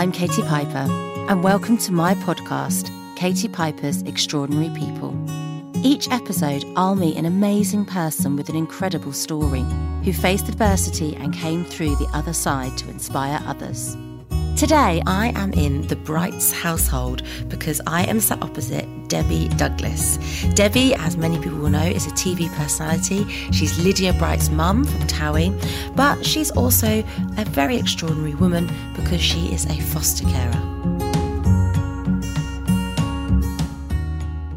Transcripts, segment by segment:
I'm Katie Piper, and welcome to my podcast, Katie Piper's Extraordinary People. Each episode, I'll meet an amazing person with an incredible story who faced adversity and came through the other side to inspire others. Today, I am in the Brights household because I am sat opposite Debbie Douglas. Debbie, as many people will know, is a TV personality. She's Lydia Bright's mum from Towie, but she's also a very extraordinary woman because she is a foster carer.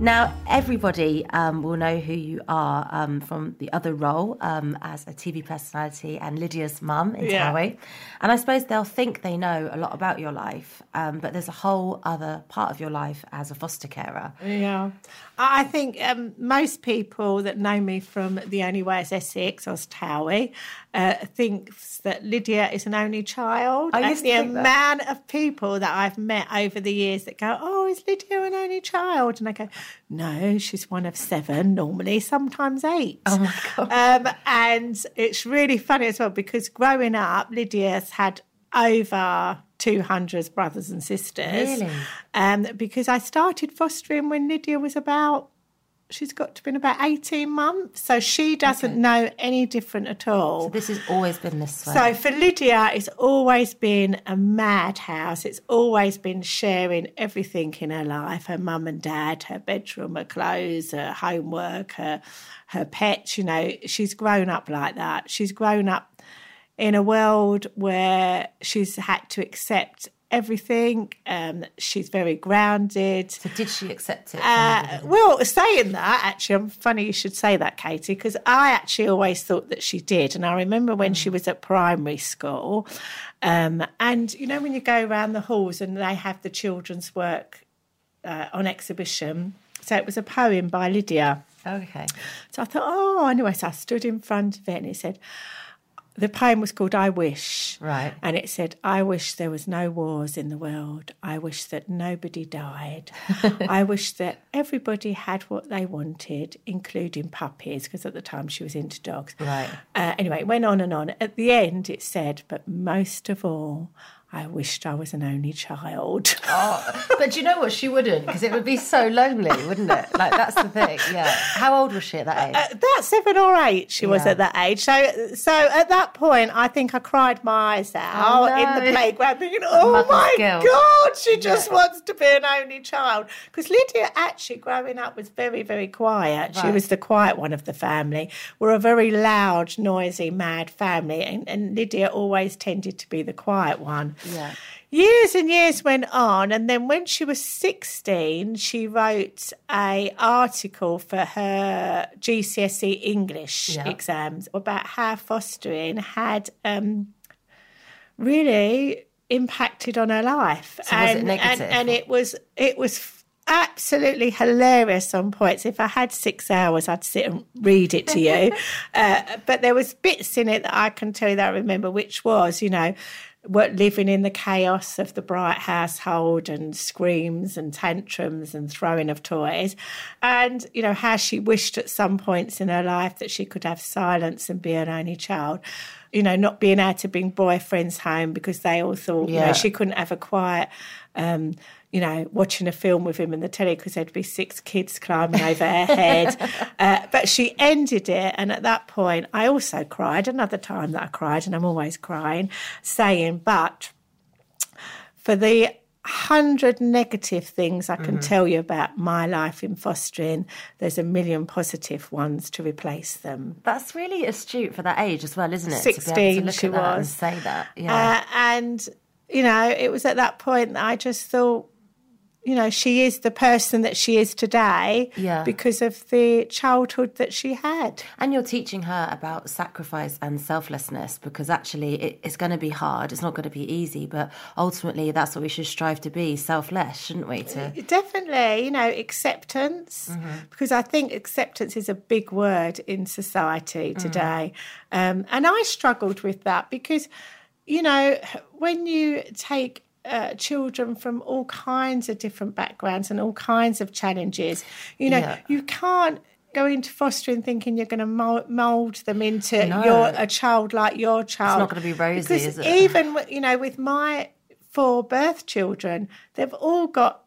Now, everybody um, will know who you are um, from the other role um, as a TV personality and Lydia's mum in Yeah. Towie. And I suppose they'll think they know a lot about your life, um, but there's a whole other part of your life as a foster carer. Yeah. I think um, most people that know me from The Only Way is Essex or Towie uh, thinks that Lydia is an only child. I And used to the think that. amount of people that I've met over the years that go, oh, is Lydia an only child? And I go, no, she's one of seven, normally, sometimes eight. Oh, my God. Um, and it's really funny as well because growing up, Lydia's had over 200 brothers and sisters. Really? Um, because I started fostering when Lydia was about, she's got to been about 18 months. So she doesn't know any different at all. So this has always been this way. So for Lydia, it's always been a madhouse. It's always been sharing everything in her life: her mum and dad, her bedroom, her clothes, her homework, her her pets. You know, she's grown up like that. She's grown up in a world where she's had to accept everything. Um, she's very grounded. So did she accept it? Uh, well, saying that, actually, I'm funny you should say that, Katie, because I actually always thought that she did. And I remember when she was at primary school, um, and you know, when you go around the halls and they have the children's work uh, on exhibition. So it was a poem by Lydia. okay. So I thought, oh, anyway, so I stood in front of it and it said, the poem was called I Wish. Right. And it said, I wish there was no wars in the world. I wish that nobody died. I wish that everybody had what they wanted, including puppies, because at the time she was into dogs. Right. Uh, anyway, it went on and on. At the end, it said, but most of all, I wished I was an only child. But do you know what? She wouldn't, because it would be so lonely, wouldn't it? Like, that's the thing. Yeah. How old was she at that age? Uh, That's seven or eight. She was at that age. So, so at that point, I think I cried my eyes out Oh, in the playground, thinking, "Oh my guilt. God, she just wants to be an only child." Because Lydia, actually, growing up, was very, very quiet. She was the quiet one of the family. We're a very loud, noisy, mad family, and, and Lydia always tended to be the quiet one. Yeah. Years and years went on, and then when she was sixteen, she wrote a article for her GCSE English Yeah. exams about how fostering had um, really impacted on her life, So was it and, negative? and and it was it was absolutely hilarious on points. If I had six hours, I'd sit and read it to you. uh, but there was bits in it that I can tell you that I remember, which was, you know, what living in the chaos of the bright household and screams and tantrums and throwing of toys and you know how she wished at some points in her life that she could have silence and be an only child you know not being able to bring boyfriends home because they all thought you Yeah. know she couldn't have a quiet um, you know, watching a film with him in the telly because there'd be six kids climbing over her head. Uh, but she ended it. And at that point, I also cried, another time that I cried, and I'm always crying, saying, but for the hundred negative things I can tell you about my life in fostering, there's a million positive ones to replace them. That's really astute for that age as well, isn't it? to be able 16 she at and was. say that. Yeah. Uh, and, you know, it was at that point that I just thought, you know, she is the person that she is today Yeah. because of the childhood that she had. And you're teaching her about sacrifice and selflessness because actually it, it's going to be hard. It's not going to be easy, but ultimately that's what we should strive to be selfless, shouldn't we? To Definitely, you know, acceptance, because I think acceptance is a big word in society today. Um, and I struggled with that because, you know, when you take uh, children from all kinds of different backgrounds and all kinds of challenges, you know, Yeah. you can't go into fostering thinking you're going to mold, mold them into No. your a child like your child. It's not gonna be rosy, Because is it? Even you know, with my four birth children, they've all got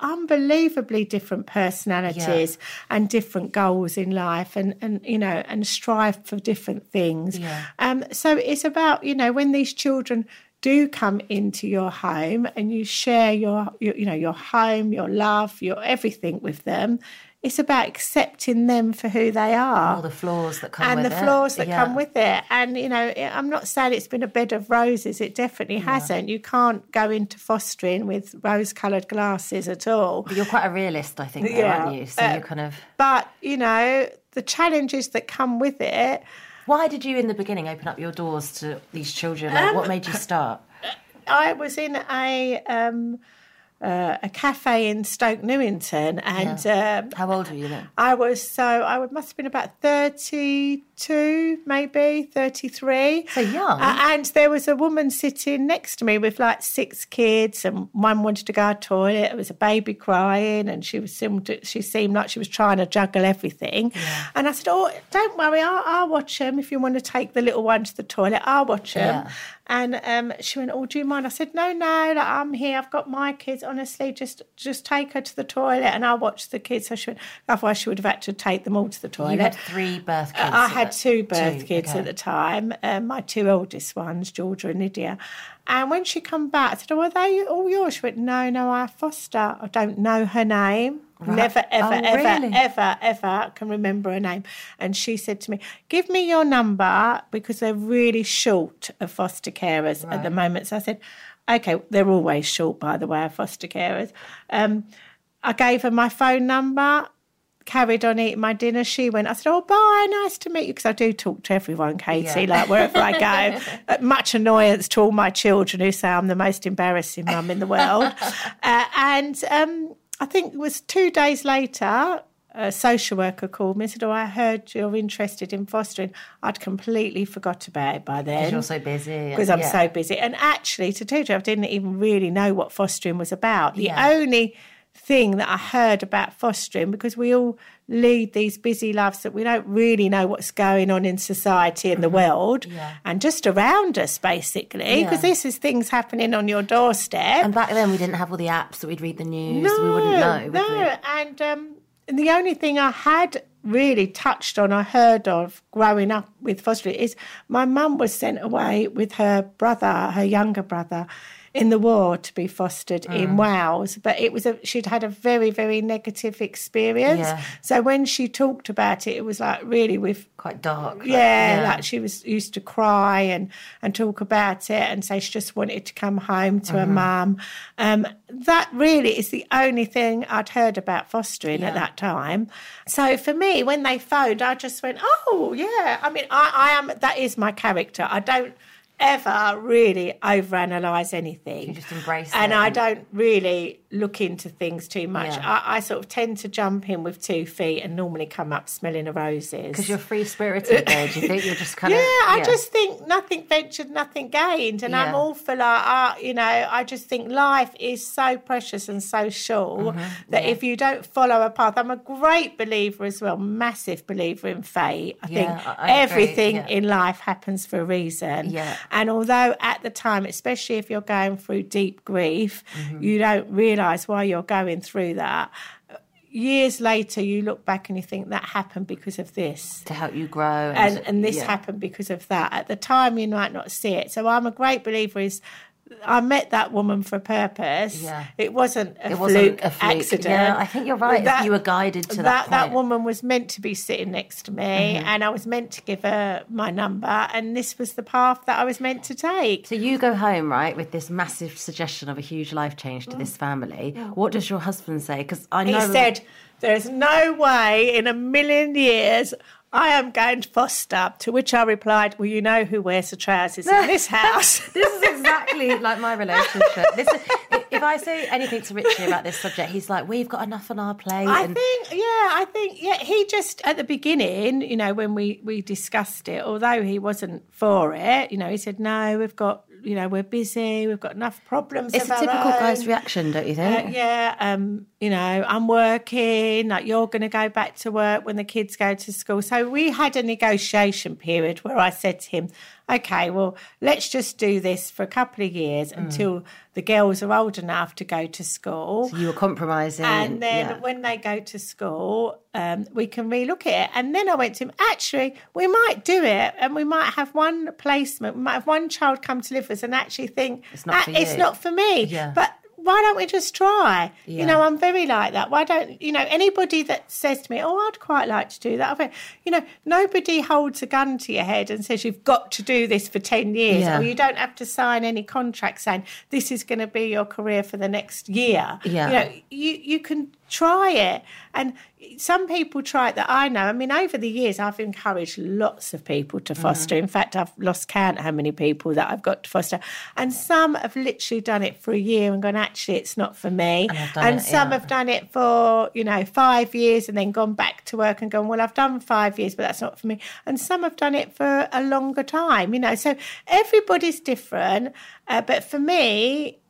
unbelievably different personalities and different goals in life and and you know and strive for different things Yeah. um so it's about you know when these children do come into your home and you share your, your you know your home your love your everything with them it's about accepting them for who they are all the flaws that come and with the it. flaws that Yeah. come with it. And you know, I'm not saying it's been a bed of roses. It definitely hasn't. You can't go into fostering with rose-coloured glasses at all. But you're quite a realist, I think, though, Yeah. aren't you? So Uh, you're kind of. But you know, the challenges that come with it. Why did you, in the beginning, open up your doors to these children? Like, Um, what made you start? I was in a um, uh, a cafe in Stoke Newington, and um, How old were you then? I was so I would- must have been about thirty-two, maybe thirty-three. So young. Uh, and there was a woman sitting next to me with like six kids, and one wanted to go to the toilet. There was a baby crying, and she was seemed she seemed like she was trying to juggle everything. And I said, "Oh, don't worry, I'll, I'll watch them. If you want to take the little one to the toilet, I'll watch them." Yeah. And um, she went, "Oh, do you mind?" I said, "No, no, like, I'm here. I've got my kids. Honestly, just just take her to the toilet, and I'll watch the kids." So she went, otherwise she would have had to take them all to the toilet. You had three birth kids. I had two birth kids okay. at the time, um, my two oldest ones, Georgia and Lydia. And when she come back, I said, "Oh, are they all yours?" She went, "No, no, I foster. I don't know her name. Never, ever, Oh, ever, really? ever, ever can remember her name." And she said to me, "Give me your number because they're really short of foster carers at the moment." So I said, "Okay, they're always short, by the way, of foster carers." Um, I gave her my phone number carried on eating my dinner. She went, I said, Oh, bye, nice to meet you. Because I do talk to everyone, Katie, Yeah. like wherever I go. Much annoyance to all my children who say I'm the most embarrassing mum in the world. uh, and um, I think it was two days later, a social worker called me and said, Oh, I heard you're interested in fostering. I'd completely forgot about it by then Because you're so busy. because I'm yeah. so busy. And actually, to tell you, I didn't even really know what fostering was about. The Yeah. only thing that I heard about fostering, because we all lead these busy lives that we don't really know what's going on in society and the world Mm-hmm. Yeah. and just around us, basically, because Yeah. this is things happening on your doorstep. And back then, we didn't have all the apps that we'd read the news. we wouldn't know. Would no. we? And um, the only thing I had really touched on, I heard of growing up with foster is my mum was sent away with her brother, her younger brother. In the war to be fostered Mm. in Wales, but it was a she'd had a very very negative experience. Yeah. So when she talked about it, it was like really with Quite dark. like- yeah, like she was used to cry and and talk about it and say she just wanted to come home to her Mm-hmm. mum. Um, that really is the only thing I'd heard about fostering at that time. So for me, when they phoned, I just went, "Oh yeah." I mean, I, I am that is my character. I don't ever really overanalyze anything. You just embrace and it I don't really look into things too much. Yeah. I, I sort of tend to jump in with two feet and normally come up smelling of roses. Because you're free spirited, though. Do you think you're just kind Yeah, of. Yeah, I just think nothing ventured, nothing gained. And I'm all for like, uh, you know, I just think life is so precious and so short Mm-hmm. that if you don't follow a path, I'm a great believer as well, massive believer in fate. I Yeah, think I- everything yeah. in life happens for a reason. Yeah. And although at the time, especially if you're going through deep grief, Mm-hmm. you don't realise why you're going through that. Years later, you look back and you think that happened because of this To help you grow. and and this yeah. happened because of that. At the time, you might not see it. So I'm a great believer is I met that woman for a purpose. Yeah. It wasn't a, It fluke, wasn't a fluke. accident. Yeah, I think you're right. You were guided to that that. That woman was meant to be sitting next to me, Mm-hmm. and I was meant to give her my number, and this was the path that I was meant to take. So you go home, right, with this massive suggestion of a huge life change to this family. What does your husband say? Because I know He said, There's no way in a million years I am going to foster. To which I replied, Well, you know who wears the trousers in this house. this is exactly like my relationship. This is, if I say anything to Richie about this subject, he's like, "We've got enough on our plate." I and think, yeah, I think, yeah, he just, at the beginning, you know, when we, we discussed it, although he wasn't for it, you know, he said, no, we've got, you know, we're busy, we've got enough problems. it's a typical own. guy's reaction, don't you Uh, think? yeah, um, you know, I'm working, like you're going to go back to work when the kids go to school. So we had a negotiation period where I said to him, okay, well, let's just do this for a couple of years Mm. until the girls are old enough to go to school. You were compromising, And then yeah. when they go to school, um, we can relook at it. And then I went to him, actually, we might do it and we might have one placement, we might have one child come to live with us and actually think, It's not "Ah, for it's not for me. Yeah. But why don't we just try? Yeah. You know, I'm very like that. Why don't, you know, anybody that says to me, oh, I'd quite like to do that, I'll you know, nobody holds a gun to your head and says you've got to do this for 10 years Yeah. or you don't have to sign any contract saying this is going to be your career for the next year. Yeah. You know, you, you can try it. And some people try it that I know. I mean, over the years, I've encouraged lots of people to foster. Mm-hmm. In fact, I've lost count how many people that I've got to foster. And some have literally done it for a year and gone, actually, it's not for me. And And it, some yeah. have done it for, you know, five years and then gone back to work and gone, well, I've done five years, but that's not for me. And some have done it for a longer time, you know. So everybody's different. Uh, but for me,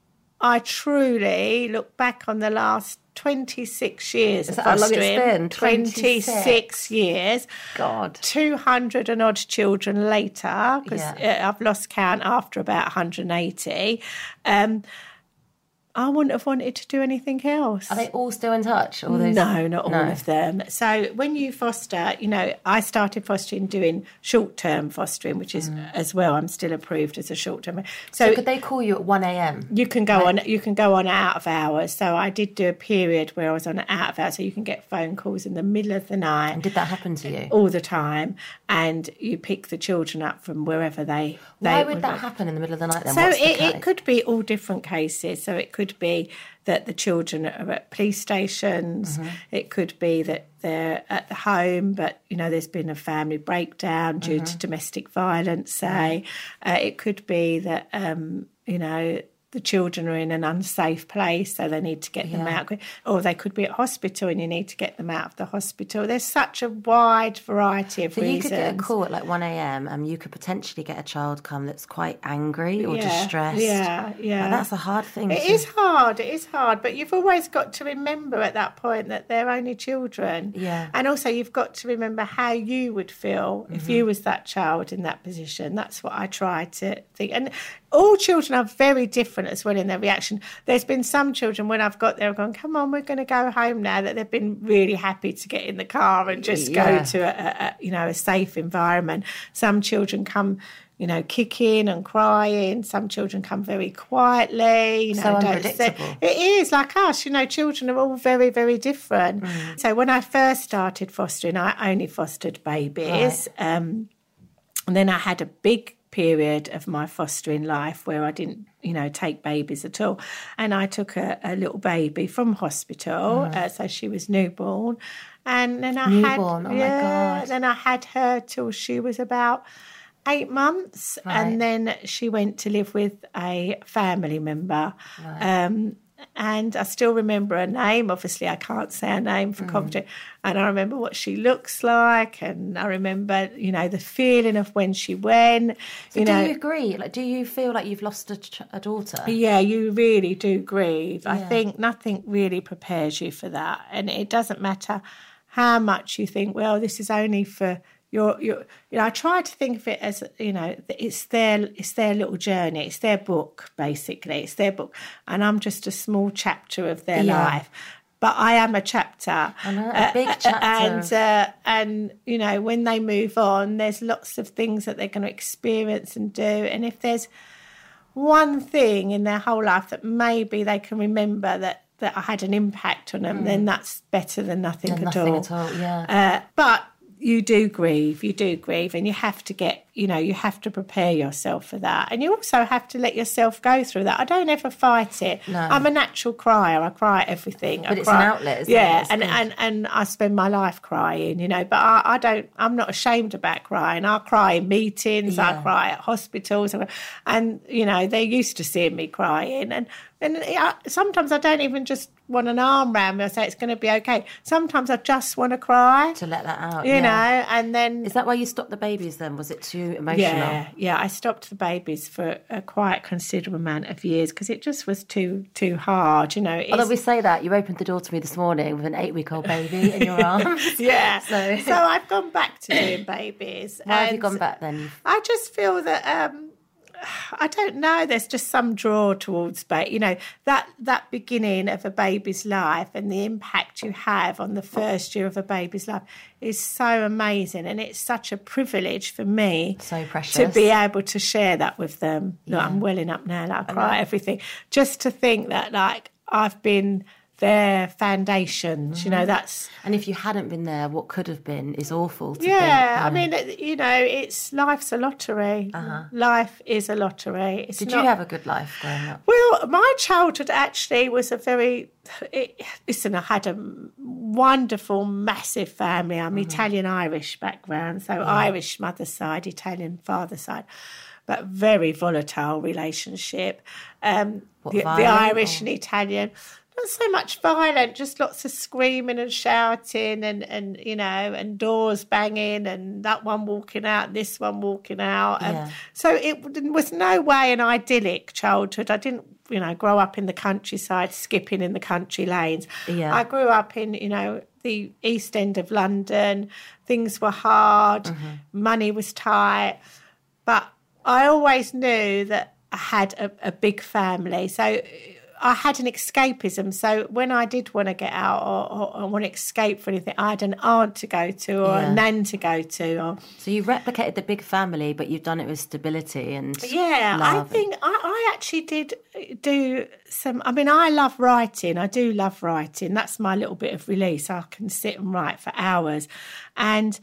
I truly look back on the last 26 years Is that how long it's been? 26 26 years. God. 200 and odd children later, because Yeah. I've lost count after about 180. Um, I wouldn't have wanted to do anything else. Are they all still in touch? All those? No, not all No. of them. So when you foster, you know, I started fostering doing short term fostering, which is as well. I'm still approved as a short term. So, Mm. So could they call you at one a.m.? you can go on. You can go on out of hours. So I did do a period where I was on out of hours. So you can get phone calls in the middle of the night And did that happen to you? all the time, and you pick the children up from wherever they. they Why would that happen in the middle of the night? Then so it, it could be all different cases. So it could be that the children are at police stations. Mm-hmm. It could be that they're at the home, but you know there's been a family breakdown due Mm-hmm. to domestic violence. Say uh, it could be that um, you know the children are in an unsafe place, so they need to get them out. Or they could be at hospital, and you need to get them out of the hospital. There's such a wide variety of So reasons. you could get a call at like 1 a.m. and you could potentially get a child come that's quite angry or Yeah, distressed. Yeah, yeah. Like, that's a hard thing. It is hard. It is hard, but you've always got to remember at that point that they're only children. Yeah. And also, you've got to remember how you would feel if Mm-hmm. you was that child in that position. That's what I try to think. And all children are very different as well in their reaction. There's been some children when I've got there, I've gone, "Come on, we're going to go home now." That they've been really happy to get in the car and just Yeah. go to a, a, you know a safe environment. Some children come. You know, kicking and crying. Some children come very quietly. You know, So unpredictable. it is like us, you know, children are all very, very different. So when I first started fostering, I only fostered babies. Um, and then I had a big period of my fostering life where I didn't, you know, take babies at all. And I took a, a little baby from hospital, uh, so she was newborn. And then I Newborn, had, oh my yeah, God. then I had her till she was about eight months, Right. and then she went to live with a family member. Um, and I still remember her name. Obviously, I can't say her name Mm. for confidence. And I remember what she looks like, and I remember, you know, the feeling of when she went. So you do know, you agree? Like, do you feel like you've lost a, ch- a daughter? yeah, you really do grieve. I think nothing really prepares you for that, and it doesn't matter how much you think. Well, this is only for your your. You know, I try to think of it as you know, it's their it's their little journey. It's their book, basically. It's their book, and I'm just a small chapter of their Yeah. life. But I am a chapter, know, a big chapter. and uh, and you know when they move on, there's lots of things that they're going to experience and do, and if there's one thing in their whole life that maybe they can remember that that I had an impact on them, then that's better than nothing at Nothing all. at all. Yeah. Uh, but you do grieve, you do grieve, and you have to get, you know, you have to prepare yourself for that. And you also have to let yourself go through that. I don't ever fight it. No. I'm a natural crier. I cry at everything. I But it's an outlet, isn't it? yeah, It's and, good. and and I spend my life crying, you know. But I, I don't. I'm not ashamed about crying. I cry in meetings. I cry at hospitals, and you know they're used to seeing me crying. And and I, sometimes I don't even just want an arm round me. I say it's going to be okay. Sometimes I just want to cry, to let that out. you yeah. know. And then Is that why you stopped the babies then? Was it too emotional? yeah, yeah. I stopped the babies for a quite considerable amount of years because it just was too too hard, you know. It's, Although we say that, you opened the door to me this morning with an eight week old baby in your arms. yeah. So- So, I've gone back to doing babies. Why have you gone back then? I just feel that um, I don't know. There's just some draw towards, but you know, that that beginning of a baby's life and the impact you have on the first year of a baby's life is so amazing, and it's such a privilege for me So precious. to be able to share that with them. Look, I'm welling up now. Like I cry everything. Just to think that, like, I've been their foundations. You know, mm-hmm. that's And if you hadn't been there, what could have been is awful to yeah, I um, mean, you know, it's life's a lottery. Uh-huh. Life is a lottery. It's Did not, you have a good life growing up? Well, my childhood actually was a very. It, listen, I had a wonderful, massive family. I'm mm-hmm. Italian Irish background, so Irish mother's side, Italian father's side, but very volatile relationship. Um, the, the Irish or- and Italian. Not so much violent, just lots of screaming and shouting, and, and you know, and doors banging, and that one walking out, this one walking out. Um, so it was no way an idyllic childhood. I didn't, you know, grow up in the countryside, skipping in the country lanes. Yeah. I grew up in, you know, the east end of London. Things were hard, Mm-hmm. money was tight, but I always knew that I had a, a big family. So I had an escapism. So when I did want to get out or, or, or want to escape for anything, I had an aunt to go to or Yeah. a nan to go to. Or So you replicated the big family, but you've done it with stability and Yeah, I think I, I actually did uh, do some. I mean, I love writing. I do love writing. That's my little bit of release. I can sit and write for hours. And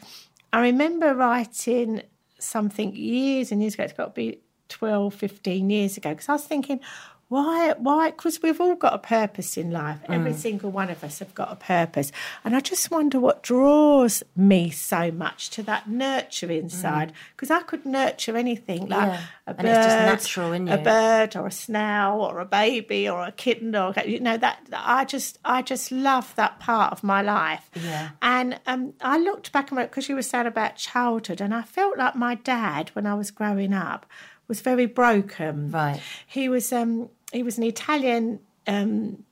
I remember writing something years and years ago. It's got to be 12, 15 years ago. Because I was thinking, why? Why? Because we've all got a purpose in life. Every single one of us have got a purpose. And I just wonder what draws me so much to that nurturing side. Because I could nurture anything like Yeah. a bird, And it's just natural a bird or a snail or a baby or a kitten or you know that I just I just love that part of my life. Yeah. And um, I looked back and because you were saying about childhood, and I felt like my dad when I was growing up was very broken. Right. He was um he was an Italian um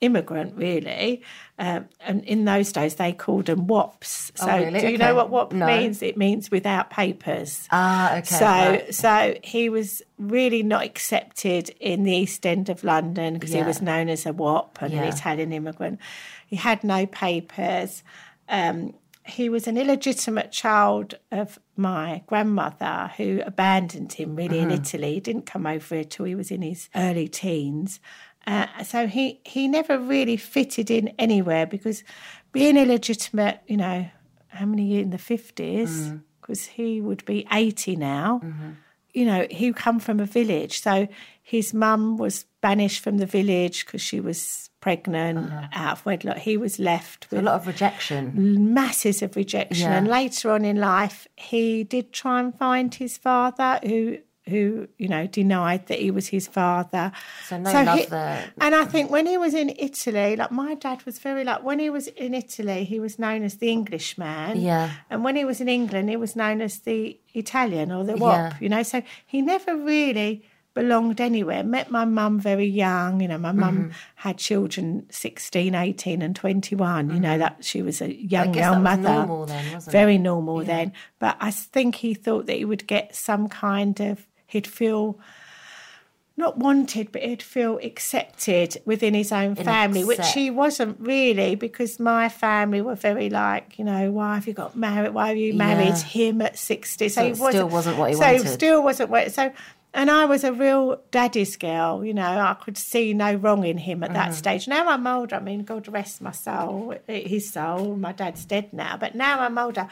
immigrant really um, and in those days they called them wops so Oh, really? do you Okay. know what wop No. means it means without papers Ah, okay. so, right. so he was really not accepted in the East End of London because he was known as a WOP and an Italian immigrant. He had no papers. Um, he was an illegitimate child of my grandmother who abandoned him really Mm-hmm. in Italy. He didn't come over here till he was in his early teens. Uh, so he, he never really fitted in anywhere because being illegitimate, you know, how many years in the 50s? Mm. Because he would be 80 now Mm-hmm. you know, he come from a village. So his mum was banished from the village because she was pregnant out of wedlock. He was left with a lot of rejection. masses of rejection. Yeah. And later on in life, he did try and find his father, who who you know denied that he was his father. So no love he- there. And I think when he was in Italy, like my dad was very like when he was in Italy, he was known as the Englishman. Yeah. And when he was in England, he was known as the Italian or the WAP. Yeah. You know, so he never really belonged anywhere. Met my mum very young. You know, my mum Mm-hmm. had children 16, 18 and 21. You know, that she was a young, Mm-hmm. young mother. normal then, wasn't it? Very normal then. But I think he thought that he would get some kind of, he'd feel not wanted, but he'd feel accepted within his own family, which he wasn't really because my family were very like, you know, why have you got married? Why have you married Yeah. him at 60? So he it still wasn't what he so wanted. still wasn't what, so And I was a real daddy's girl, you know. I could see no wrong in him at that Mm-hmm. stage. Now I'm older. I mean, God rest my soul, his soul. My dad's dead now, but now I'm older.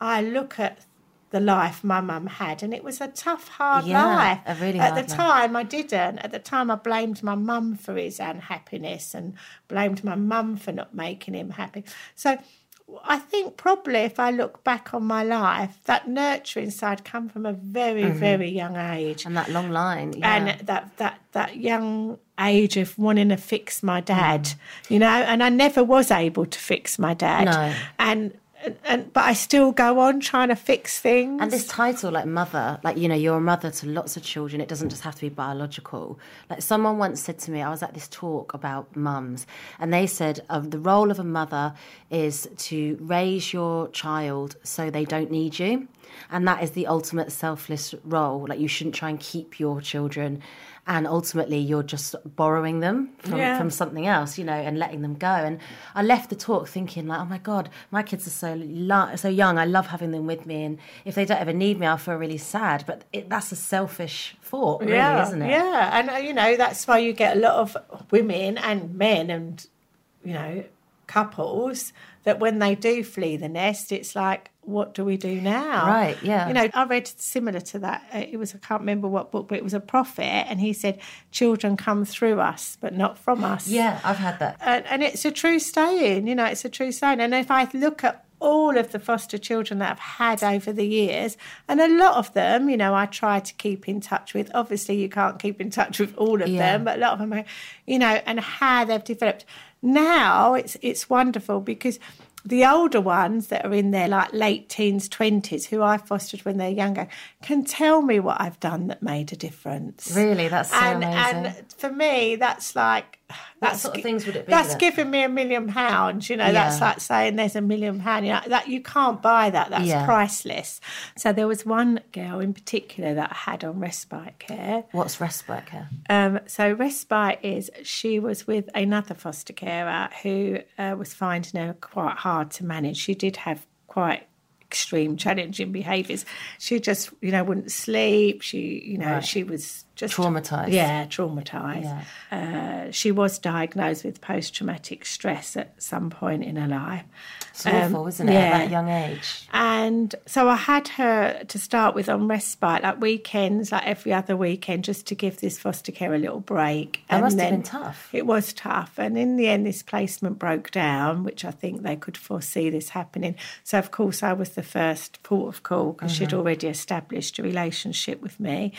I look at the life my mum had, and it was a tough, hard Yeah, life. a really At hard the life. time, I didn't. At the time, I blamed my mum for his unhappiness and blamed my mum for not making him happy. So. I think probably if I look back on my life, that nurturing side come from a very, Mm-hmm. very young age And that long line. Yeah. and that that that young age of wanting to fix my dad, Mm. you know, and I never was able to fix my dad. No. And and but I still go on trying to fix things. And this title, like mother, like, you know, you're a mother to lots of children. It doesn't just have to be biological. Like, someone once said to me, I was at this talk about mums, and they said uh, the role of a mother is to raise your child so they don't need you. And that is the ultimate selfless role. Like, you shouldn't try and keep your children. And ultimately, you're just borrowing them from, Yeah. from something else, you know, and letting them go. And I left the talk thinking, like, oh my God, my kids are so lo- so young. I love having them with me. And if they don't ever need me, I'll feel really sad. But it, that's a selfish thought, really, yeah, isn't it? Yeah, and uh, you know that's why you get a lot of women and men and you know couples that when they do flee the nest, it's like, what do we do now? Right, yeah. You know, I read similar to that. Uh, It was I can't remember what book, but it was a prophet, and he said, "Children come through us, but not from us." Yeah, I've had that. and, and it's a true saying, you know, it's a true saying. And if I look at all of the foster children that I've had over the years, and a lot of them, you know, I try to keep in touch with. Obviously, you can't keep in touch with all of Yeah. them, but a lot of them, are, you know, and how they've developed. Now it's it's wonderful because the older ones that are in their like late teens, twenties, who I fostered when they're younger, can tell me what I've done that made a difference. Really, that's so and, amazing. And for me, that's like that's sort of things would it be That's then? giving me a million pounds. You know, that's like saying there's a million pounds. You know, that you can't buy that. That's Yeah. priceless. So there was one girl in particular that I had on respite care. What's respite care? Um, so respite is she was with another foster carer who uh, was finding her quite hard to manage. She did have quite extreme challenging behaviours. She just, you know, wouldn't sleep. She, you know, Right. she was just Traumatised. Yeah, traumatised. Uh, she was diagnosed with post-traumatic stress at some point in her life. It's awful, isn't it, yeah. at that young age? And so I had her to start with on respite, like weekends, like every other weekend, just to give this foster care a little break. That and must have been tough. It was tough. And in the end, this placement broke down, which I think they could foresee this happening. So, of course, I was the first port of call because she'd Mm-hmm. already established a relationship with me.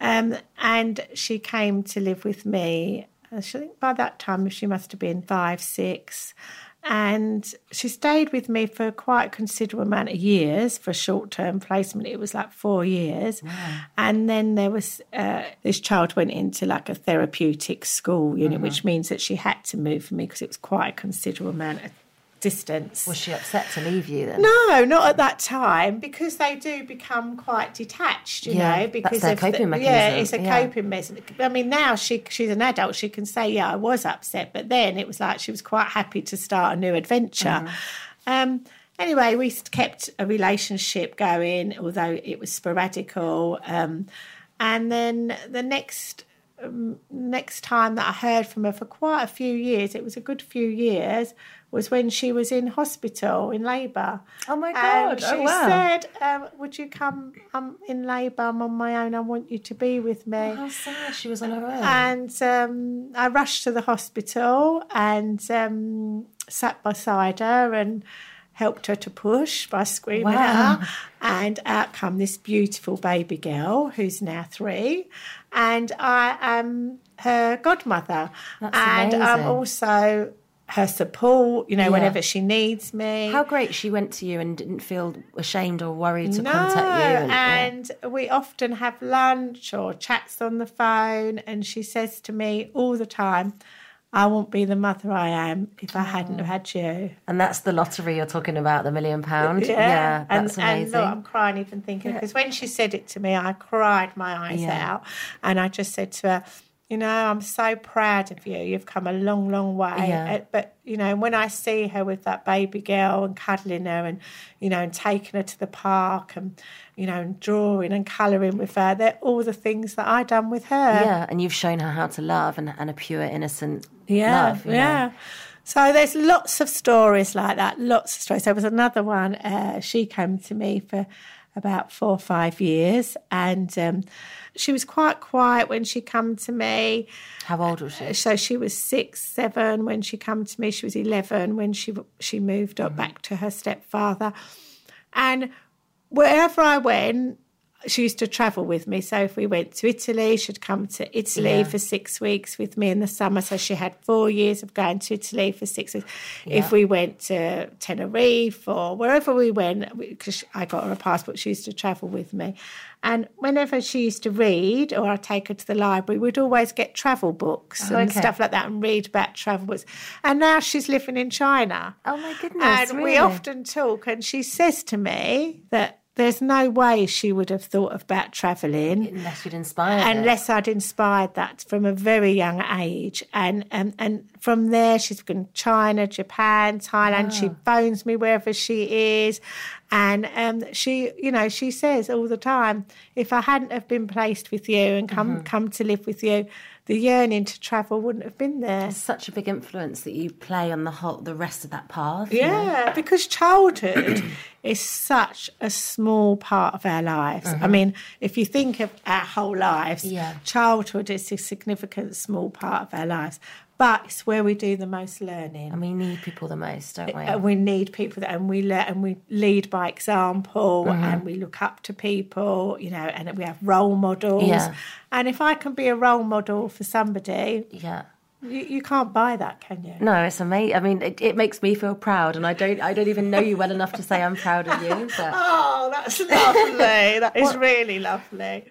Um, and she came to live with me. I think by that time she must have been five, six. And she stayed with me for quite a considerable amount of years for short term placement. It was like four years. And then there was uh, this child went into like a therapeutic school unit, which means that she had to move for me because it was quite a considerable amount of distance. Was she upset to leave you then? No, not at that time because they do become quite detached, you Yeah, know. that's Because their of coping the, Yeah, it's a yeah. coping mechanism. I mean, now she she's an adult. She can say, "Yeah, I was upset," but then it was like she was quite happy to start a new adventure. Mm-hmm. Um, anyway, we kept a relationship going, although it was sporadical. Um, and then the next um, next time that I heard from her for quite a few years, it was a good few years, was when she was in hospital in labour. Oh my And God, oh she wow. said, um, "Would you come? I'm in labour. I'm on my own. I want you to be with me." How sad she was on her own. And um, I rushed to the hospital and um, sat beside her and helped her to push by screaming at Wow. her. And out come this beautiful baby girl who's now three. And I am her godmother. That's and I'm also her support, you know, Yeah. whenever she needs me. How great she went to you and didn't feel ashamed or worried to no, contact you. And, yeah. and we often have lunch or chats on the phone, and she says to me all the time, "I won't be the mother I am if I hadn't have had you." And that's the lottery you're talking about, the million pound. Yeah, and, that's and amazing. look, I'm crying even thinking because when she said it to me, I cried my eyes Yeah. out, and I just said to her, you know, I'm so proud of you. You've come a long, long way. Yeah. Uh, But, you know, when I see her with that baby girl and cuddling her and, you know, and taking her to the park and, you know, and drawing and colouring with her, they're all the things that I done with her. Yeah, and you've shown her how to love and, and a pure, innocent Yeah, love. you know. yeah. So there's lots of stories like that, lots of stories. There was another one, uh, she came to me for about four or five years and um, she was quite quiet when she come to me. How old was she? So she was six, seven when she come to me. She was eleven when she she moved Mm-hmm. back to her stepfather, and wherever I went, she used to travel with me. So if we went to Italy, she'd come to Italy Yeah. for six weeks with me in the summer. So she had four years of going to Italy for six weeks. If we went to Tenerife or wherever we went, because I got her a passport, she used to travel with me. And whenever she used to read, or I'd take her to the library, we'd always get travel books and okay. stuff like that and read about travel books. And now she's living in China. Oh my goodness! And we often talk, and she says to me that there's no way she would have thought about travelling unless you'd inspired her. unless I'd inspired that from a very young age. And and, and from there, she's been China, Japan, Thailand. She phones me wherever she is. And um, she, you know, she says all the time, if I hadn't have been placed with you and come come to live with you, the yearning to travel wouldn't have been there. such a big influence that you play on the whole the rest of that path. you know? Yeah, because childhood is such a small part of our lives. I uh-huh. mean, if you think of our whole lives, Yeah. childhood is a significant small part of our lives. But it's where we do the most learning. And we need people the most, don't we? And we need people that, and we let, and we lead by example, Mm-hmm. and we look up to people, you know, and we have role models. Yeah. And if I can be a role model for somebody, yeah. you, you can't buy that, can you? No, it's amazing. I mean, it, it makes me feel proud, and I don't, I don't even know you well enough to say I'm proud of you. But Oh, that's lovely. That is really lovely.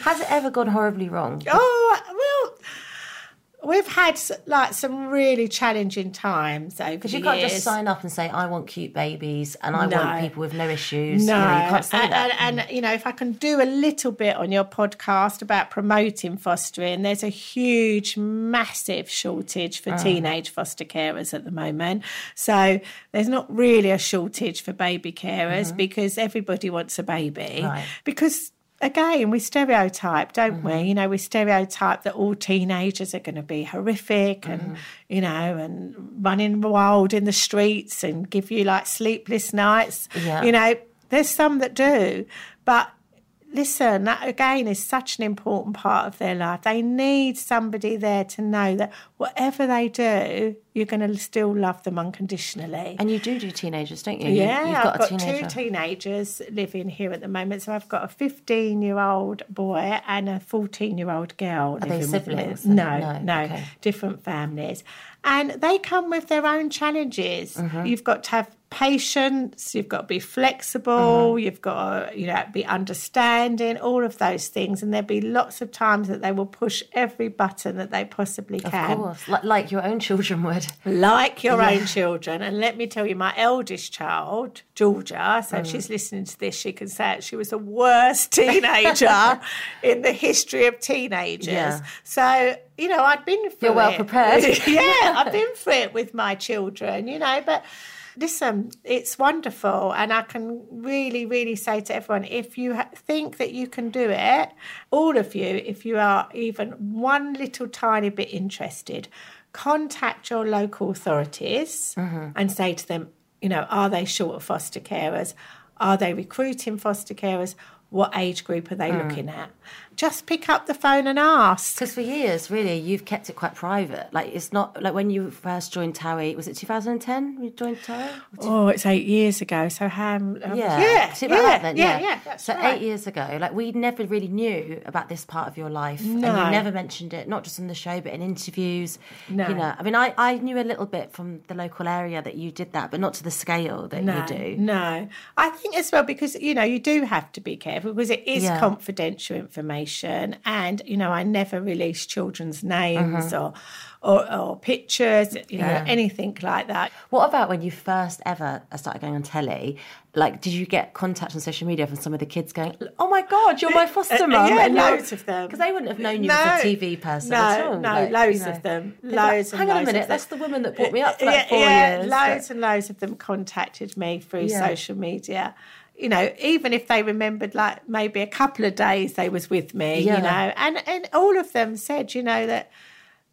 Has it ever gone horribly wrong? Oh well, we've had like some really challenging times over Because you can't years. just sign up and say I want cute babies and I No. want people with no issues. No, you, know, you can't say and, that. And, and, you know, if I can do a little bit on your podcast about promoting fostering, there's a huge, massive shortage for teenage foster carers at the moment. So there's not really a shortage for baby carers because everybody wants a baby. Mm-hmm. Right. Because again, we stereotype, don't we? Mm-hmm. You know, we stereotype that all teenagers are going to be horrific and, Mm-hmm. you know, and running wild in the streets and give you like sleepless nights. Yeah. You know, there's some that do, but listen, that again is such an important part of their life. They need somebody there to know that whatever they do, you're going to still love them unconditionally. And you do do teenagers, don't you? You- Yeah, You've I've got, got a teenager. two teenagers living here at the moment. So I've got a 15 year old boy and a 14 year old girl. Are they living with me. siblings? No, No, no, okay. different families. And they come with their own challenges. Mm-hmm. You've got to have patience, you've got to be flexible, you've got to, you know, be understanding, all of those things. And there'll be lots of times that they will push every button that they possibly Of can course, like, like your own children would. like your own children. And let me tell you, my eldest child, Georgia, so if Mm. she's listening to this, she can say it. She was the worst teenager in the history of teenagers. Yeah. So, you know, I'd been through You're well it. prepared. yeah, I've been through it with my children, you know, but listen, it's wonderful. And I can really, really say to everyone if you ha- think that you can do it, all of you, if you are even one little tiny bit interested, contact your local authorities mm-hmm. and say to them, you know, are they short of foster carers? Are they recruiting foster carers? What age group are they mm. looking at? Just pick up the phone and ask. Because for years, really, you've kept it quite private. Like it's not like when you first joined Towie. Was it 2010? You joined Towie? Oh, it's eight years ago. So how? Um, Yeah, yeah, yeah, that then, yeah, yeah, that's so right. eight years ago, like we never really knew about this part of your life, and you never mentioned it, not just on the show, but in interviews. No. You know, I mean, I, I knew a little bit from the local area that you did that, but not to the scale that No, you do. no. I think as well because you know you do have to be careful because it is Yeah. confidential information, and you know I never release children's names Uh-huh. or, or or pictures, you know Yeah. anything like that. What about when you first ever started going on telly? Like, did you get contact on social media from some of the kids going, "Oh my god, you're my foster Uh, mum"? yeah, and loads of them. because they wouldn't have known you No. as a TV person no, at all. No, like, loads you know. of them. Like, Loads and Hang on a minute, that's the woman that brought me up for yeah, like four yeah, years. Loads and loads of them contacted me through Yeah. social media. You know, even if they remembered like maybe a couple of days they was with me, Yeah. you know, and and all of them said, you know, that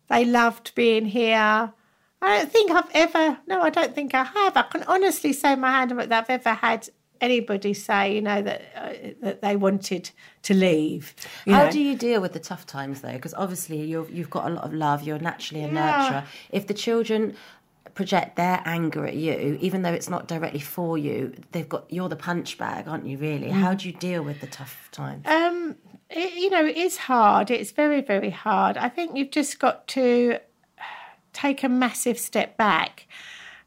they loved being here. I don't think I've ever, no, I don't think I have. I can honestly say my hand that I've ever had anybody say, you know, that uh, that they wanted to leave. How know. do you deal with the tough times though? Because obviously you're, you've got a lot of love. You're naturally a Yeah. nurturer. If the children project their anger at you, even though it's not directly for you, they've got you're the punch bag, aren't you? Really? How mm. do you deal with the tough times? Um, it, you know, it is hard. It's very, very hard. I think you've just got to take a massive step back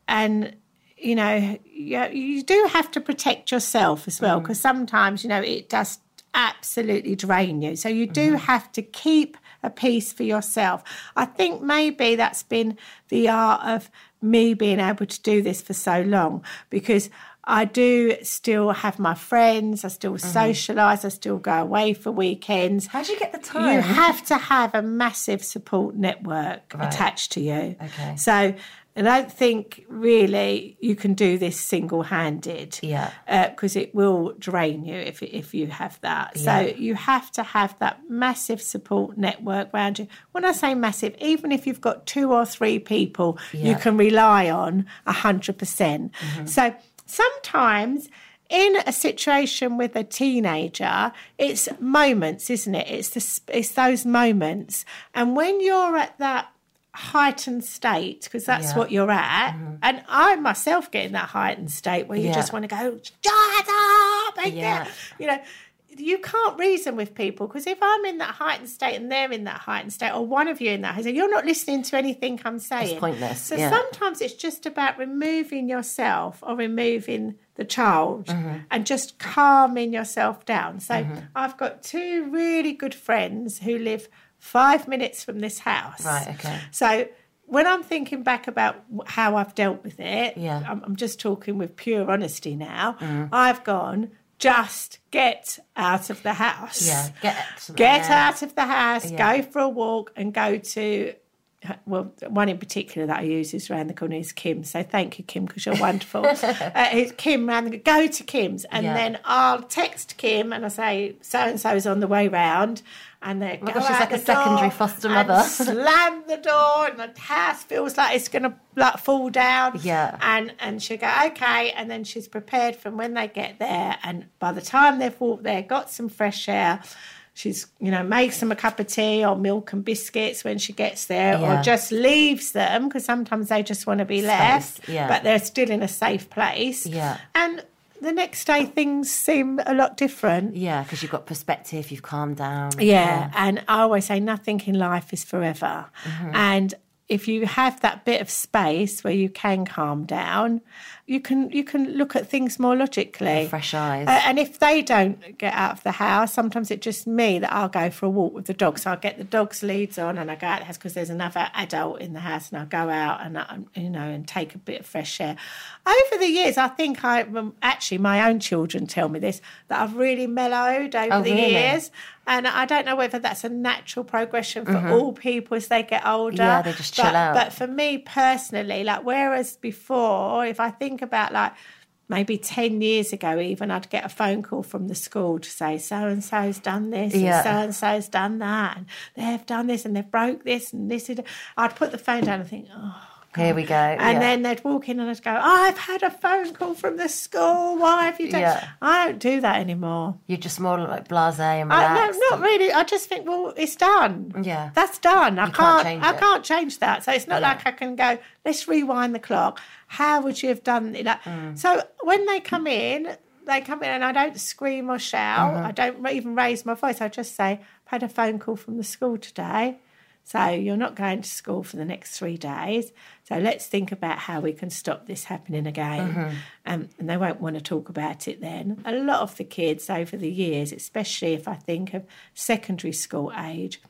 and you know you, you do have to protect yourself as well mm. because sometimes you know it does absolutely drain you so you do mm-hmm. have to keep a piece for yourself i think maybe that's been the art of me being able to do this for so long because I do still have my friends, I still mm-hmm. socialise, I still go away for weekends. How do you get the time? You have to have a massive support network attached to you. Okay. So I don't think really you can do this single handed. Yeah. Uh, because it will drain you if, if you have that. So you have to have that massive support network around you. When I say massive, even if you've got two or three people you can rely on 100%. percent mm-hmm. So sometimes in a situation with a teenager, it's moments, isn't it? It's the, it's those moments, and when you're at that heightened state, because that's Yeah. what you're at, and I myself get in that heightened state where you Yeah. just want to go, shut up, and Yeah. get, you know. You can't reason with people because if I'm in that heightened state and they're in that heightened state, or one of you in that heightened state, you're not listening to anything I'm saying. pointless, So yeah. sometimes it's just about removing yourself or removing the child Mm-hmm. and just calming yourself down. So I've got two really good friends who live five minutes from this house. Right, okay. So when I'm thinking back about how I've dealt with it, Yeah. I'm, I'm just talking with pure honesty now. Mm. I've gone, just get out of the house. Yeah, get Get air. out of the house, Yeah. go for a walk, and go to. Well, one in particular that I use is around the corner is Kim. So thank you, Kim, because you're wonderful. uh, it's Kim round the go to Kim's, and Yeah. then I'll text Kim and I say so and so is on the way round, and they go gosh, she's like a secondary foster mother. slam the door, and the house feels like it's going to like fall down. Yeah. and and she'll go okay, and then she's prepared from when they get there, and by the time they've walked there, got some fresh air. She's, you know, makes them a cup of tea or milk and biscuits when she gets there, Yeah. or just leaves them because sometimes they just want to be left, yeah. but they're still in a safe place. Yeah. And the next day, things seem a lot different. Yeah, because you've got perspective, you've calmed down. Yeah, and I always say nothing in life is forever. Mm-hmm. And if you have that bit of space where you can calm down, you can you can look at things more logically. fresh eyes. Uh, and if they don't get out of the house, sometimes it's just me that I'll go for a walk with the dog. So I'll get the dog's leads on and I go out the house because there's another adult in the house, and I'll go out and I, you know and take a bit of fresh air. Over the years, I think I um, actually my own children tell me this that I've really mellowed over Oh, the really? years. And I don't know whether that's a natural progression for all people as they get older. Mm-hmm. Yeah, they just chill but, out. But for me personally, like whereas before, if I think about like maybe 10 years ago even i'd get a phone call from the school to say so and so's done this Yeah. and so and so's done that and they've done this and they've broke this and this is i'd put the phone down and think oh Here we go. and yeah. then they'd walk in and I'd go, I've had a phone call from the school. Why have you done? Yeah. I don't do that anymore. You're just more like blasé and I, relaxed. no, not really. I just think, well, it's done. Yeah. that's done. I can't can't. change I it. can't change that. So it's not Yeah. like I can go. Let's rewind the clock. How would you have done it? Like, Mm. So when they come in, they come in, and I don't scream or shout. Mm-hmm. I don't even raise my voice. I just say, "I've had a phone call from the school today." So you're not going to school for the next three days. So let's think about how we can stop this happening again. Um, and they won't want to talk about it then. A lot of the kids over the years, especially if I think of secondary school age,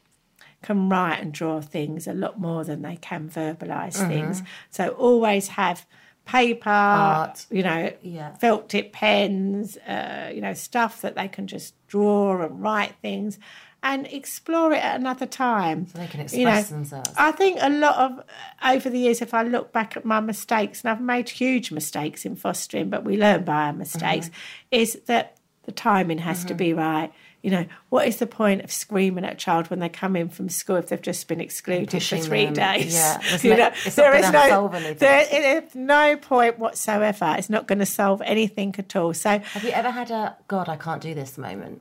can write and draw things a lot more than they can verbalise things. So always have paper, Art. you know, Yeah. felt tip pens, uh, you know, stuff that they can just draw and write things and explore it at another time. So they can You know, themselves. I think a lot of over the years, if I look back at my mistakes, and I've made huge mistakes in fostering, but we learn by our mistakes, Mm-hmm. is that the timing has to be right. You know, what is the point of screaming at a child when they come in from school if they've just been excluded for three them, days? yeah. You no- know, it's not there is no, solve anything. there is no point whatsoever. It's not going to solve anything at all. So, Have you ever had a God, I can't do this moment?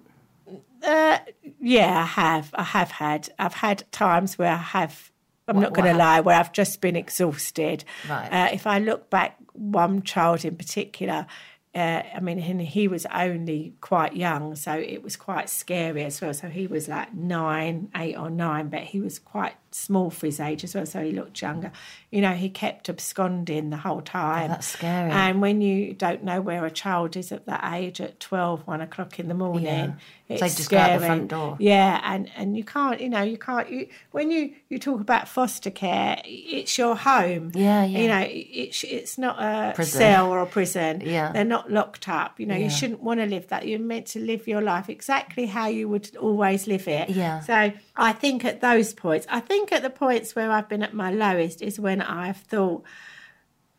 Uh, yeah, I have. I have had. I've had times where I have. I'm What- not going to lie, where I've just been exhausted. Right. Uh, if I look back, one child in particular, uh, I mean, he, he was only quite young, so it was quite scary as well. So he was like nine, eight or nine, but he was quite small for his age as well, so he looked younger. You know, he kept absconding the whole time. Oh, that's scary. And when you don't know where a child is at that age, at 12, 1 o'clock in the morning, Yeah. it's So just go out the scary. front door. Yeah, and and you can't, you know, you can't. You, when you you talk about foster care, it's your home. Yeah, yeah. You know, it's it's not a Prison. cell or a prison. Yeah. they're not locked up. You know, Yeah. you shouldn't want to live that. You're meant to live your life exactly how you would always live it. Yeah. So I think at those points, I think at the points where I've been at my lowest is when I've thought.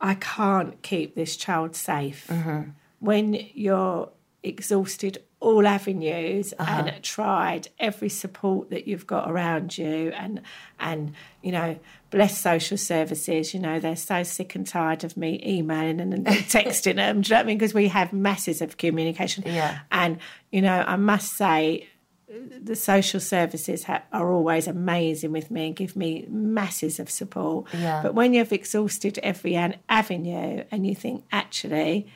I can't keep this child safe. Mm-hmm. When you're exhausted all avenues Uh-huh. and tried every support that you've got around you and and you know bless social services you know they're so sick and tired of me emailing and, and texting them do you know what I mean because we have masses of communication Yeah. and you know I must say the social services ha- are always amazing with me and give me masses of support. Yeah. But when you've exhausted every an- avenue and you think, actually,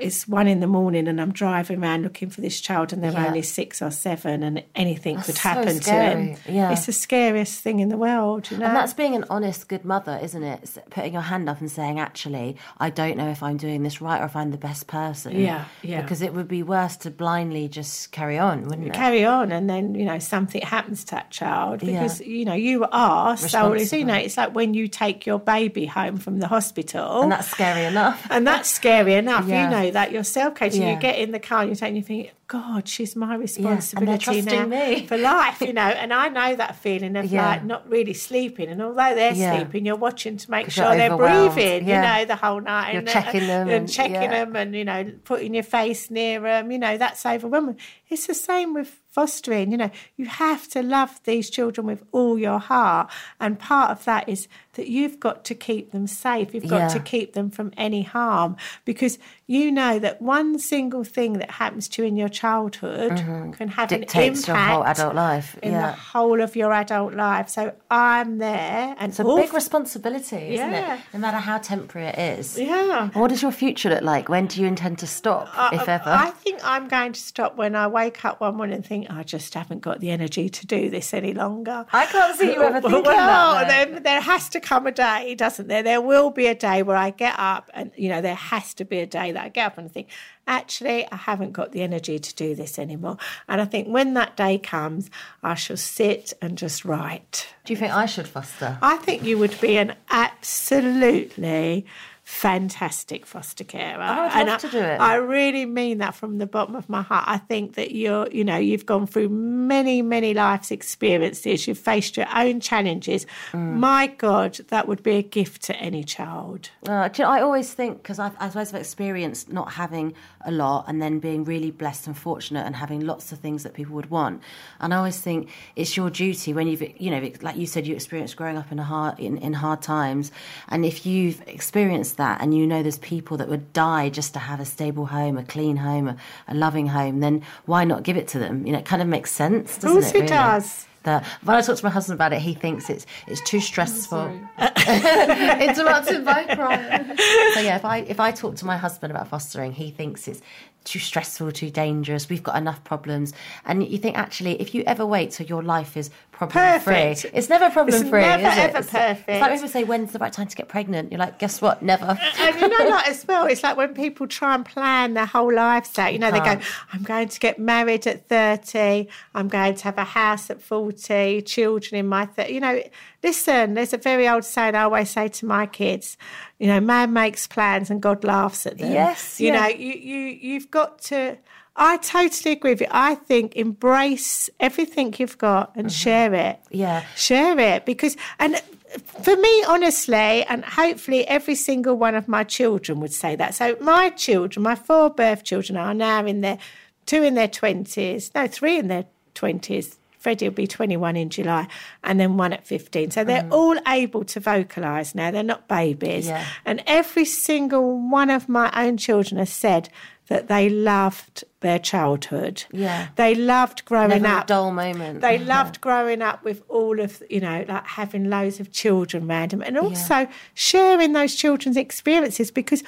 it's one in the morning and I'm driving around looking for this child and they're Yeah. only six or seven and anything could so happen to scary. him. Yeah. It's the scariest thing in the world, you know. And that's being an honest, good mother, isn't it? It's putting your hand up and saying, actually, I don't know if I'm doing this right or if I'm the best person. Yeah, yeah. Because it would be worse to blindly just carry on, wouldn't it? carry on and then you know something happens to that child Yeah. because you know you are so you know it's like when you take your baby home from the hospital and that's scary enough. And that's scary enough. Yeah. You know that yourself, Katie. Yeah. You get in the car and you take and you think, God, she's my responsibility trusting now for life, you know. And I know that feeling of Yeah. like not really sleeping. And although they're Yeah. sleeping, you're watching to make sure they're breathing, Yeah. you know, the whole night. You're and, uh, checking them and, and- checking yeah. them and, you know, putting your face near them, you know, that's overwhelming. It's the same with fostering, you know, you have to love these children with all your heart. And part of that is that you've got to keep them safe. You've got Yeah. to keep them from any harm because you know that one single thing that happens to you in your childhood can have Mm-hmm. Dictates an your impact whole adult life. in the Yeah. whole of your adult life. So I'm there and It's a big f- responsibility, isn't Yeah. it? No matter how temporary it is. Yeah. What does your future look like? When do you intend to stop, if ever? I think I'm going to stop when I wake up one morning and think I just haven't got the energy to do this any longer. I can't see you ever thinking well, that. There, there has to come a day, doesn't there? There will be a day where I get up, and you know, there has to be a day that I get up and think, actually, I haven't got the energy to do this anymore. And I think when that day comes, I shall sit and just write. do you think I should foster? I think you would be an absolutely fantastic foster carer. I would and love to do it. I really mean that from the bottom of my heart. I think that you're, you know, you've gone through many, many life's experiences. You've faced your own challenges. Mm. My God, that would be a gift to any child. Uh, do you know, I always think because I, I suppose I've experienced not having a lot and then being really blessed and fortunate and having lots of things that people would want. And I always think it's your duty when you've, you know, like you said, you experienced growing up in a hard in, in hard times, and if you've experienced that and you know there's people that would die just to have a stable home, a clean home, a, a loving home, then why not give it to them? You know, it kind of makes sense, doesn't course it? it really? does. That when I talk to my husband about it, he thinks it's it's too stressful. Interrupted by crying. So yeah, if I if I talk to my husband about fostering, he thinks it's too stressful, too dangerous. We've got enough problems, and you think actually, if you ever wait till your life is problem free, Perfect. it's never problem free. It's free. never, is it? ever It's, it's like perfect. people say, "When's the right time to get pregnant?" You're like, "Guess what? Never." and you know, like as well, it's like when people try and plan their whole lives out. You know, they go, "I'm going to get married at 30. I'm going to have a house at 40. Children in my 30. You know, listen. There's a very old saying I always say to my kids. You know, man makes plans and God laughs at them. Yes, you yeah. know, you you you've got to. I totally agree with you. I think embrace everything you've got and mm-hmm. share it Yeah. share it because and for me honestly and hopefully every single one of my children would say that so my children my four birth children are now in their two in their 20s no three in their 20s Freddie will be 21 in July and then one at 15. So they're mm. all able to vocalise now. They're not babies. Yeah. And every single one of my own children has said that they loved their childhood. Yeah. They loved growing Never a up. dull moment. They loved growing up with all of, you know, like having loads of children around them and also sharing those children's experiences because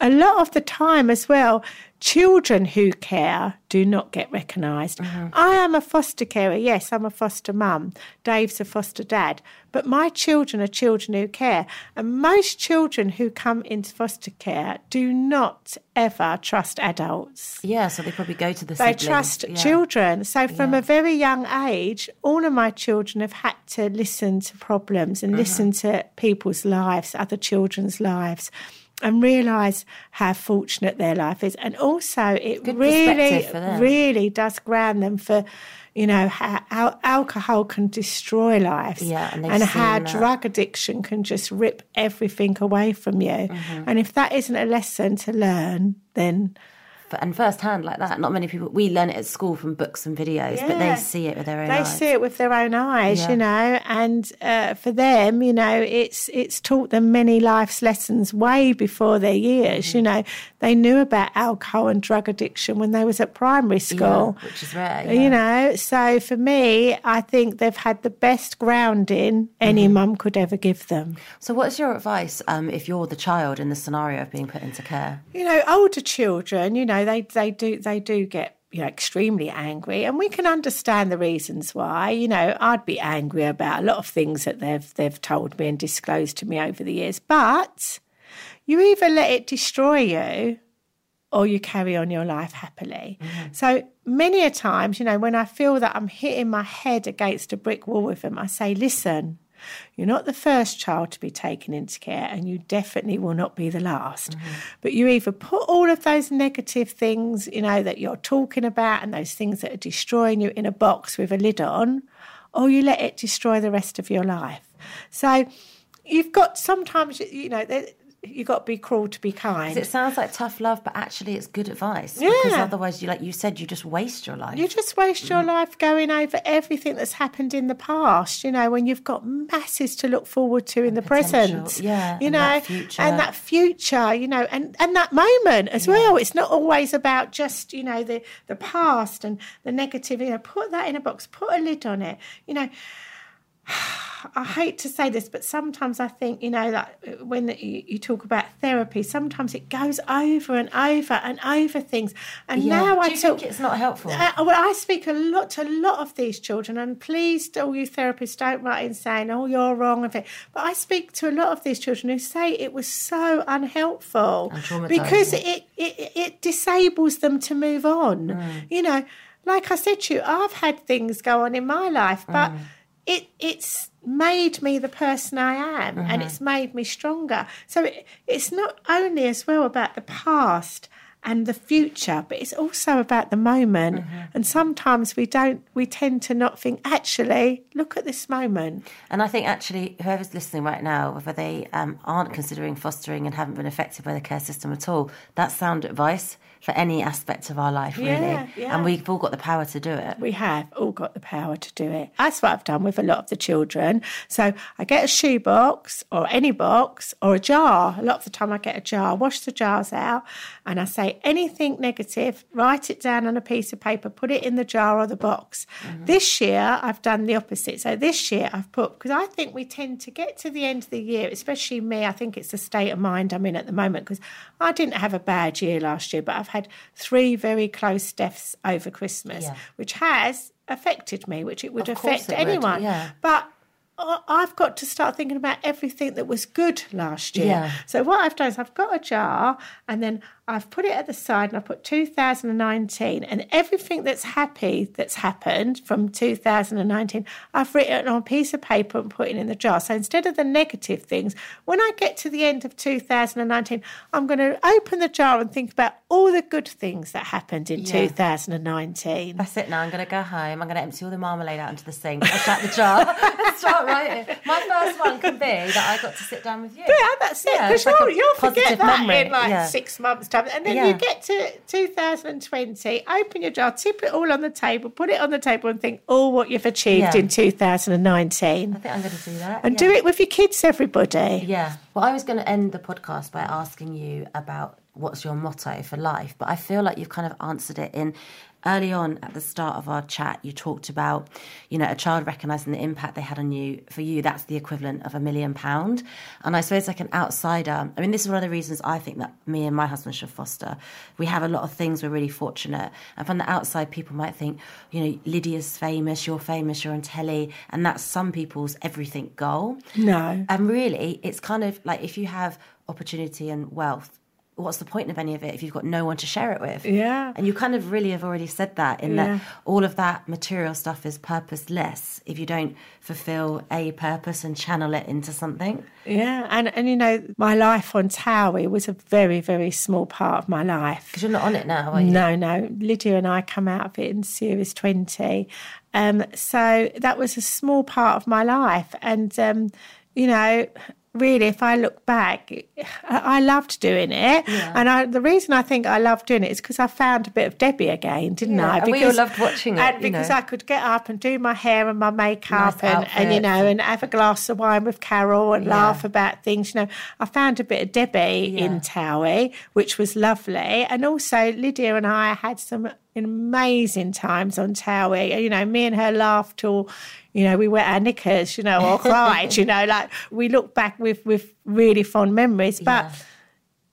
a lot of the time as well, children who care do not get recognised. Mm-hmm. I am a foster carer, yes, I'm a foster mum. Dave's a foster dad. But my children are children who care. And most children who come into foster care do not ever trust adults yeah, so they probably go to the. they siblings. trust Yeah. children. So from a very young age, all of my children have had to listen to problems and mm-hmm. listen to people's lives, other children's lives. And realise how fortunate their life is, and also it Good really, perspective for them. really does ground them for, you know, how, how alcohol can destroy lives, Yeah, and and how that. drug addiction can just rip everything away from you. Mm-hmm. And if that isn't a lesson to learn, then and first hand like that. Not many people. We learn it at school from books and videos, but they see it with their own they eyes. see it with their own eyes, Yeah. you know, and uh, for them, you know, it's it's taught them many life's lessons way before their years. Mm-hmm. You know, they knew about alcohol and drug addiction when they was at primary school. which is rare, You know, so for me, I think they've had the best grounding any Mm-hmm. mum could ever give them. So, what's your advice um, if you're the child in the scenario of being put into care? you know, older children, you know, they they do they do get you know extremely angry, and we can understand the reasons why. You know, I'd be angry about a lot of things that they've they've told me and disclosed to me over the years, but you either let it destroy you or you carry on your life happily. Mm-hmm. So many a times, you know, when I feel that I'm hitting my head against a brick wall with them, I say, listen, you're not the first child to be taken into care, and you definitely will not be the last. Mm-hmm. But you either put all of those negative things, you know, that you're talking about and those things that are destroying you in a box with a lid on, or you let it destroy the rest of your life. So you've got sometimes, you know, you've got to be cruel to be kind. It sounds like tough love, but actually, it's good advice. Yeah. Because otherwise, you like you said, you just waste your life. You just waste your life going over everything that's happened in the past, you know, when you've got masses to look forward to in the potential, present. yeah, You know, that and that future, you know, and, and that moment as well. It's not always about just, you know, the, the past and the negative, you know, put that in a box, put a lid on it. You know, I hate to say this, but sometimes I think, you know, that when you, you talk about therapy, sometimes it goes over and over and over things. And Yeah. now Do I you talk. think it's not helpful? Uh, well, I speak a lot to a lot of these children, and please, all you therapists, don't write in saying, "Oh, you're wrong." Of it, but I speak to a lot of these children who say it was so unhelpful because it, it it disables them to move on. Mm. You know, like I said to you, I've had things go on in my life, but Mm. It it's made me the person I am and it's made me stronger. So it, it's not only as well about the past and the future, but it's also about the moment. And sometimes we don't, we tend to not think, actually, look at this moment. And I think actually, whoever's listening right now, whether they um, aren't considering fostering and haven't been affected by the care system at all, that's sound advice for any aspect of our life, really. Yeah, yeah. And we've all got the power to do it. We have all got the power to do it. That's what I've done with a lot of the children. So I get a shoebox or any box or a jar. A lot of the time I get a jar, wash the jars out, and I say anything negative, write it down on a piece of paper, put it in the jar or the box. Mm-hmm. This year I've done the opposite. So this year I've put, because I think we tend to get to the end of the year, especially me, I think it's the state of mind I'm in at the moment, because I didn't have a bad year last year, but I've had three very close deaths over Christmas, Yeah. which has affected me, which it would Of affect it would, anyone. yeah. But I've got to start thinking about everything that was good last year. Yeah. So what I've done is I've got a jar and then I've put it at the side and I put 2019 and everything that's happy that's happened from 2019 I've written on a piece of paper and put it in the jar. So instead of the negative things, when I get to the end of 2019, I'm going to open the jar and think about all the good things that happened in 2019. That's it now. I'm going to go home. I'm going to empty all the marmalade out into the sink, flush out the jar, and start writing. My first one can be that I got to sit down with you. Yeah, that's it. Yeah, Because it's like you'll, you'll forget that memory. in like Yeah. six months' time. And then Yeah. you get to 2020, open your jar, tip it all on the table, put it on the table and think all what you've achieved Yeah. in 2019. I think I'm going to do that. And yeah. do it with your kids, everybody. Yeah. Well, I was going to end the podcast by asking you about what's your motto for life, but I feel like you've kind of answered it in early on at the start of our chat. You talked about, you know, a child recognizing the impact they had on you. For you, that's the equivalent of a million pound. And I suppose, like an outsider, I mean, this is one of the reasons I think that me and my husband should foster. We have a lot of things we're really fortunate. And from the outside, people might think, you know, Lydia's famous, you're famous, you're on telly. And that's some people's everything goal. No. And really, it's kind of like if you have opportunity and wealth, what's the point of any of it if you've got no one to share it with? Yeah. And you kind of really have already said that in Yeah. that all of that material stuff is purposeless if you don't fulfill a purpose and channel it into something. Yeah. And, and you know, my life on Towie was a very, very small part of my life. Because you're not on it now, are you? No, no. Lydia and I come out of it in series 20. Um, so that was a small part of my life. And, um, you know, really, if I look back, I loved doing it. And I, the reason I think I loved doing it is because I found a bit of Debbie again, didn't Yeah, I? and we all loved watching it, And because know. I could get up and do my hair and my makeup Nice and, and, you know, and have a glass of wine with Carol and laugh about things. You know, I found a bit of Debbie in Towie, which was lovely. And also, Lydia and I had some amazing times on Towie. You know, me and her laughed till, you know, we wet our knickers, you know, or cried, you know, like we look back with, with really fond memories. But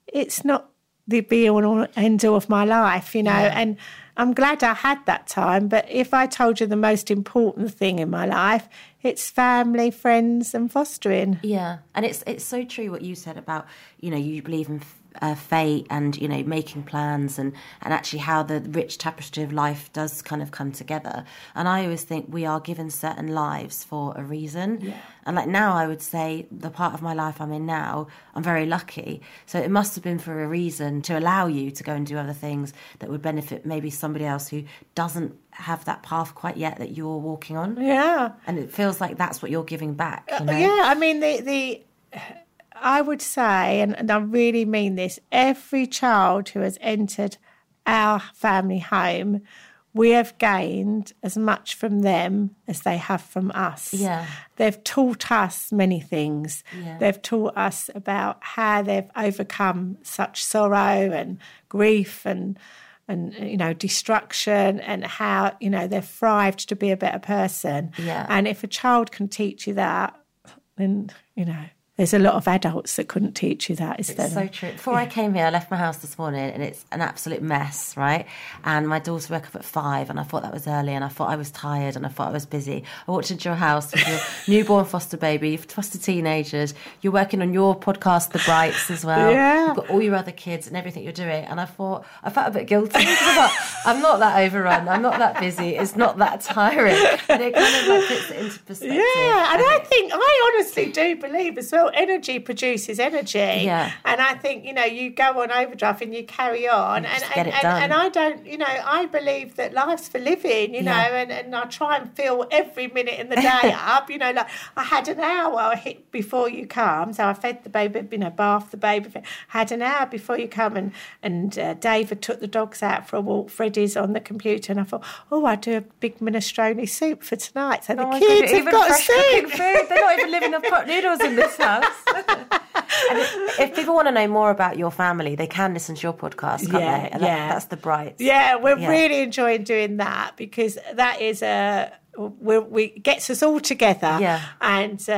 it's not the be all and end all of my life, you know. And I'm glad I had that time. But if I told you the most important thing in my life, it's family, friends, and fostering. Yeah, and it's it's so true what you said about you know you believe in uh, fate and you know making plans and and actually how the rich tapestry of life does kind of come together. And I always think we are given certain lives for a reason. And like now, I would say the part of my life I'm in now, I'm very lucky. So it must have been for a reason to allow you to go and do other things that would benefit maybe somebody else who doesn't have that path quite yet that you're walking on. Yeah. And it feels like that's what you're giving back. You know? Yeah, I mean the the I would say, and, and I really mean this, every child who has entered our family home, we have gained as much from them as they have from us. Yeah. They've taught us many things. Yeah. They've taught us about how they've overcome such sorrow and grief and and you know destruction and how you know they've thrived to be a better person. Yeah. And if a child can teach you that, then you know there's a lot of adults that couldn't teach you that, is there? It's so true. Before I came here, I left my house this morning and it's an absolute mess, right? And my daughter woke up at five and I thought that was early and I thought I was tired and I thought I was busy. I walked into your house with your newborn foster baby, you've foster teenagers, you're working on your podcast, The Brights, as well. Yeah. You've got all your other kids and everything you're doing. And I thought, I felt a bit guilty. because I thought, I'm not that overrun, I'm not that busy, it's not that tiring. And it kind of like puts it into perspective. Yeah, and I think I honestly do believe as well. Energy produces energy. Yeah. and I think you know you go on overdrive and you carry on, and just and, and, done. and I don't, you know, I believe that life's for living. You know, and, and I try and fill every minute in the day up. You know, like I had an hour hit before you come, so I fed the baby, you know, bathed the baby. Had an hour before you come, and and uh, David took the dogs out for a walk. Freddie's on the computer, and I thought, oh, I'll do a big minestrone soup for tonight. So the Oh my kids have got soup. food. They're not even living off pot noodles in this house. if, if people want to know more about your family, they can listen to your podcast, can't Yeah, they? And that- yeah. that's the bright. Yeah, we're Yeah. really enjoying doing that because that is a. we we gets us all together, Yeah. and uh,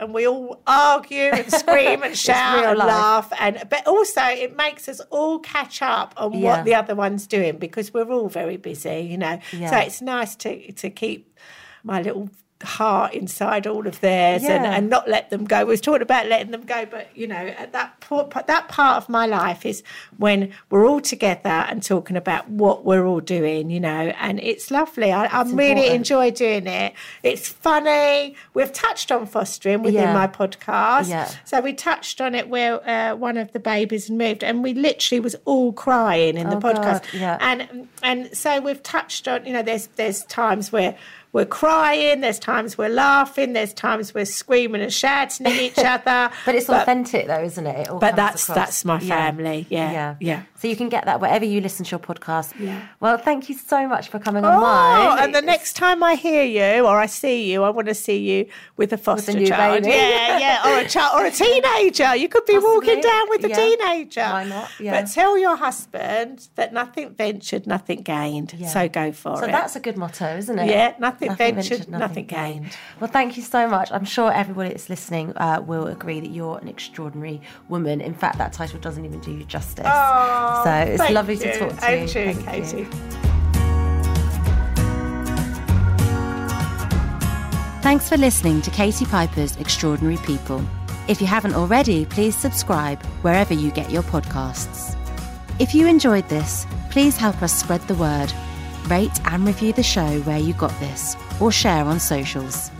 and we all argue and scream and shout and life. laugh, and but also it makes us all catch up on Yeah. what the other one's doing because we're all very busy, you know. So it's nice to to keep my little heart inside all of theirs and, Yeah. and not let them go. We was talking about letting them go, but you know, at that po- that part of my life is when we're all together and talking about what we're all doing, you know, and it's lovely. I, I really important. enjoy doing it. It's funny. We've touched on fostering within Yeah. my podcast, Yeah. so we touched on it where uh, one of the babies moved, and we literally was all crying in the Oh, podcast, God, yeah. and and so we've touched on, you know, there's there's times where we're crying, there's times we're laughing, there's times we're screaming and shouting at each other. But it's authentic, though, isn't it? it but that's- across. that's my family. Yeah, yeah. So you can get that wherever you listen to your podcast. Yeah. Well, thank you so much for coming on Oh, mine. and the next time I hear you or I see you, I want to see you with a foster new child. baby. Yeah, yeah, or a child or a teenager. You could be walking down with a yeah. teenager. Why not? Yeah. But tell your husband that nothing ventured, nothing gained. So go for So it. So that's a good motto, isn't it? Yeah, nothing ventured, nothing gained. Well, thank you so much. I'm sure everybody that's listening uh, will agree that you're an extraordinary woman. In fact, that title doesn't even do you justice. Oh, so it's thank lovely you. to talk to And you. you, Thank Katie. you. Thanks for listening to Katie Piper's Extraordinary People. If you haven't already, please subscribe wherever you get your podcasts. If you enjoyed this, please help us spread the word. Rate and review the show where you got this, or share on socials.